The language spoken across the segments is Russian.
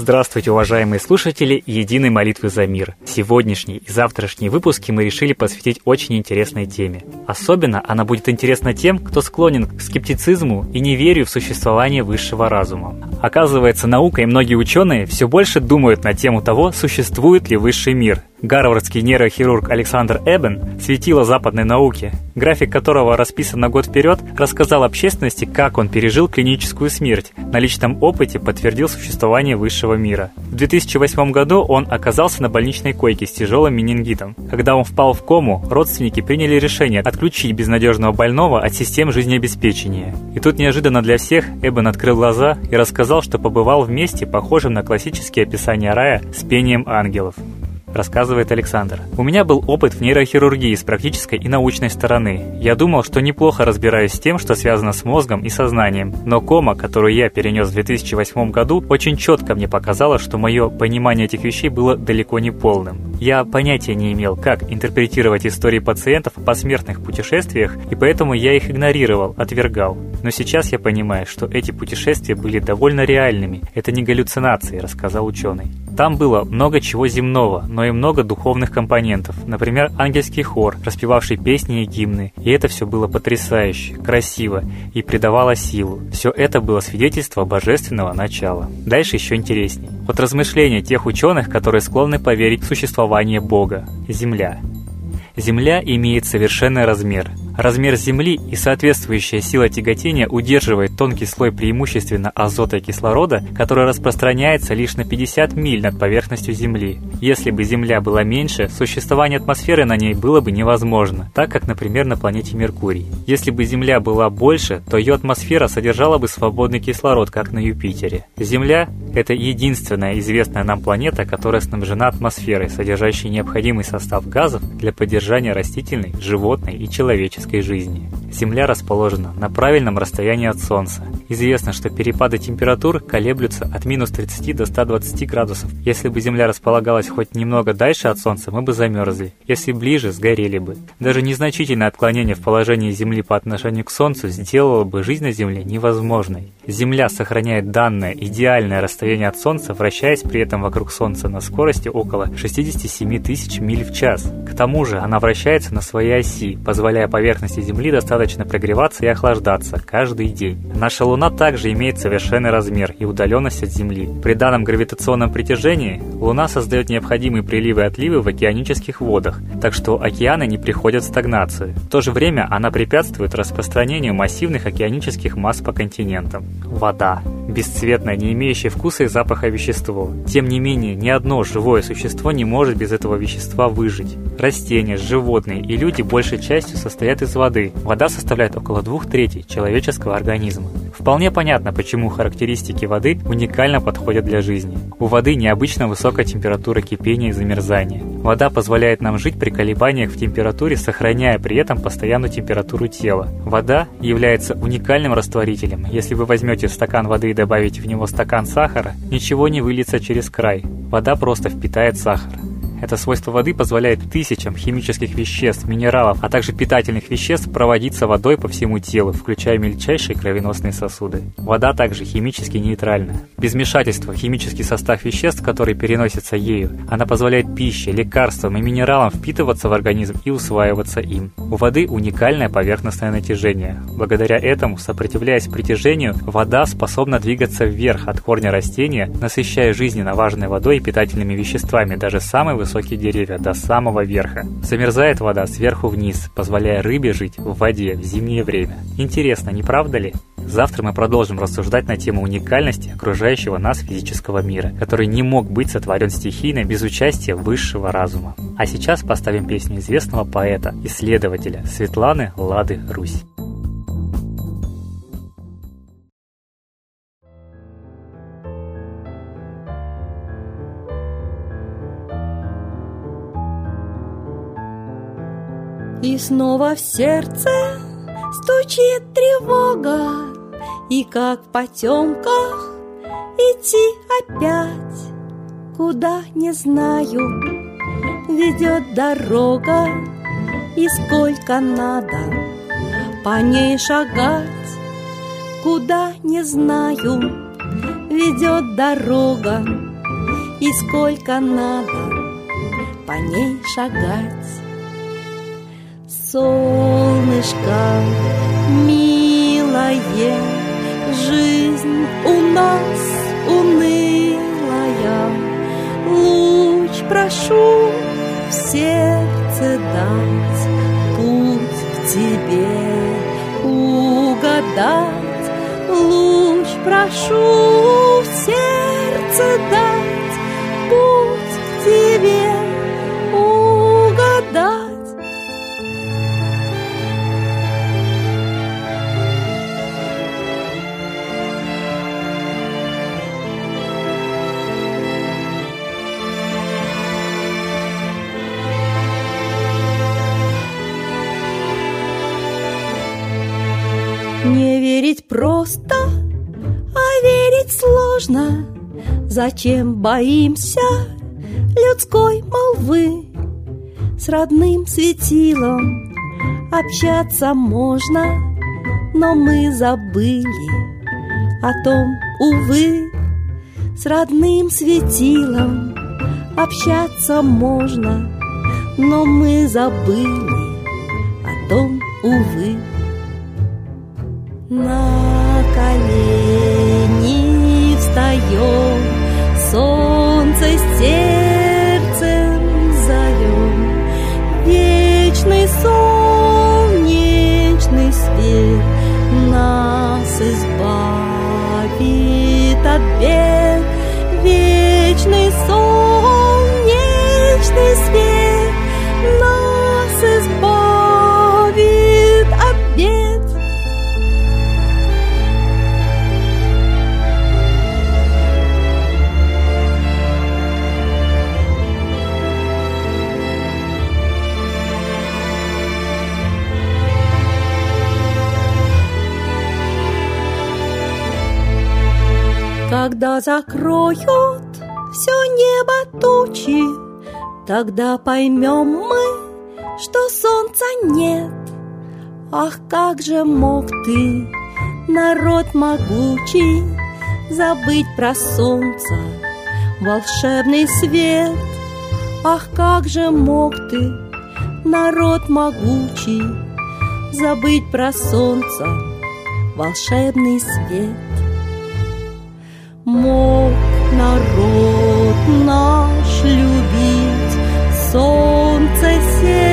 Здравствуйте, уважаемые слушатели Единой молитвы за мир. Сегодняшний и завтрашний выпуски мы решили посвятить очень интересной теме. Особенно она будет интересна тем, кто склонен к скептицизму и неверию в существование высшего разума. Оказывается, наука и многие ученые все больше думают на тему того, существует ли высший мир, Гарвардский нейрохирург Александр Эбен, светило западной науки, график которого расписан на год вперед, рассказал общественности, как он пережил клиническую смерть, на личном опыте подтвердил существование высшего мира. В 2008 году он оказался на больничной койке с тяжелым менингитом. Когда он впал в кому, родственники приняли решение отключить безнадежного больного от систем жизнеобеспечения. И тут неожиданно для всех Эбен открыл глаза и рассказал, что побывал в месте, похожем на классические описания рая с пением ангелов рассказывает Александр. У меня был опыт в нейрохирургии с практической и научной стороны. Я думал, что неплохо разбираюсь с тем, что связано с мозгом и сознанием. Но кома, которую я перенес в 2008 году, очень четко мне показала, что мое понимание этих вещей было далеко не полным. Я понятия не имел, как интерпретировать истории пациентов о посмертных путешествиях, и поэтому я их игнорировал, отвергал. Но сейчас я понимаю, что эти путешествия были довольно реальными. Это не галлюцинации, рассказал ученый. Там было много чего земного, но и много духовных компонентов. Например, ангельский хор, распевавший песни и гимны. И это все было потрясающе, красиво и придавало силу. Все это было свидетельство божественного начала. Дальше еще интереснее. Вот размышления тех ученых, которые склонны поверить в существование Бога. Земля. Земля имеет совершенный размер. Размер Земли и соответствующая сила тяготения удерживает тонкий слой преимущественно азота и кислорода, который распространяется лишь на 50 миль над поверхностью Земли. Если бы Земля была меньше, существование атмосферы на ней было бы невозможно, так как, например, на планете Меркурий. Если бы Земля была больше, то ее атмосфера содержала бы свободный кислород, как на Юпитере. Земля – это единственная известная нам планета, которая снабжена атмосферой, содержащей необходимый состав газов для поддержания растительной, животной и человеческой человеческой жизни. Земля расположена на правильном расстоянии от Солнца. Известно, что перепады температур колеблются от минус 30 до 120 градусов. Если бы Земля располагалась хоть немного дальше от Солнца, мы бы замерзли. Если ближе, сгорели бы. Даже незначительное отклонение в положении Земли по отношению к Солнцу сделало бы жизнь на Земле невозможной. Земля сохраняет данное идеальное расстояние от Солнца, вращаясь при этом вокруг Солнца на скорости около 67 тысяч миль в час. К тому же она вращается на своей оси, позволяя поверхности Земли достаточно прогреваться и охлаждаться каждый день. Наша Луна также имеет совершенный размер и удаленность от Земли. При данном гравитационном притяжении Луна создает необходимые приливы и отливы в океанических водах, так что океаны не приходят в стагнацию. В то же время она препятствует распространению массивных океанических масс по континентам вода. Бесцветное, не имеющее вкуса и запаха вещество. Тем не менее, ни одно живое существо не может без этого вещества выжить. Растения, животные и люди большей частью состоят из воды. Вода составляет около двух третей человеческого организма. Вполне понятно, почему характеристики воды уникально подходят для жизни. У воды необычно высокая температура кипения и замерзания. Вода позволяет нам жить при колебаниях в температуре, сохраняя при этом постоянную температуру тела. Вода является уникальным растворителем. Если вы возьмете стакан воды и добавите в него стакан сахара, ничего не выльется через край. Вода просто впитает сахар. Это свойство воды позволяет тысячам химических веществ, минералов, а также питательных веществ проводиться водой по всему телу, включая мельчайшие кровеносные сосуды. Вода также химически нейтральна. Без вмешательства в химический состав веществ, который переносится ею, она позволяет пище, лекарствам и минералам впитываться в организм и усваиваться им. У воды уникальное поверхностное натяжение. Благодаря этому, сопротивляясь притяжению, вода способна двигаться вверх от корня растения, насыщая жизненно важной водой и питательными веществами даже самый высокий высокие деревья до самого верха. Замерзает вода сверху вниз, позволяя рыбе жить в воде в зимнее время. Интересно, не правда ли? Завтра мы продолжим рассуждать на тему уникальности окружающего нас физического мира, который не мог быть сотворен стихийно без участия высшего разума. А сейчас поставим песню известного поэта, исследователя Светланы Лады Русь. И снова в сердце стучит тревога, И как в потемках идти опять, Куда не знаю, ведет дорога, И сколько надо по ней шагать, Куда не знаю, ведет дорога, И сколько надо по ней шагать. Солнышко милое, жизнь у нас унылая. Луч прошу в сердце дать, путь к тебе угадать. Луч прошу в сердце дать, путь сложно. Зачем боимся людской молвы? С родным светилом общаться можно, но мы забыли о том, увы. С родным светилом общаться можно, но мы забыли о том, увы. На колени встаем, солнце сердцем зовем, Вечный солнечный свет нас избавит от бед. Вечный солнечный свет нас Закроют все небо тучи, Тогда поймем мы, что солнца нет. Ах, как же мог ты, народ могучий, Забыть про солнце, волшебный свет. Ах, как же мог ты, народ могучий, Забыть про солнце, волшебный свет. Мог народ наш любить, Солнце сердцем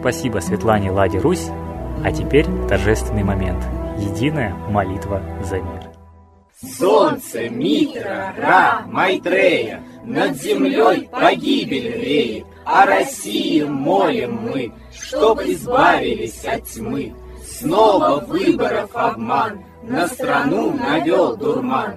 Спасибо Светлане Ладе Русь. А теперь торжественный момент. Единая молитва за мир. Солнце, Митра, Ра, Майтрея, Над землей погибель реет, О России молим мы, Чтоб избавились от тьмы. Снова выборов обман, На страну навел дурман.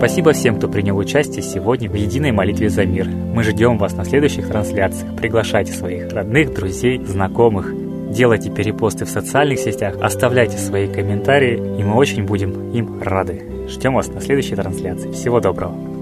Спасибо всем, кто принял участие сегодня в единой молитве за мир. Мы ждем вас на следующих трансляциях. Приглашайте своих родных, друзей, знакомых. делайте перепосты в социальных сетях, оставляйте свои комментарии, и мы очень будем им рады. Ждем вас на следующей трансляции. Всего доброго!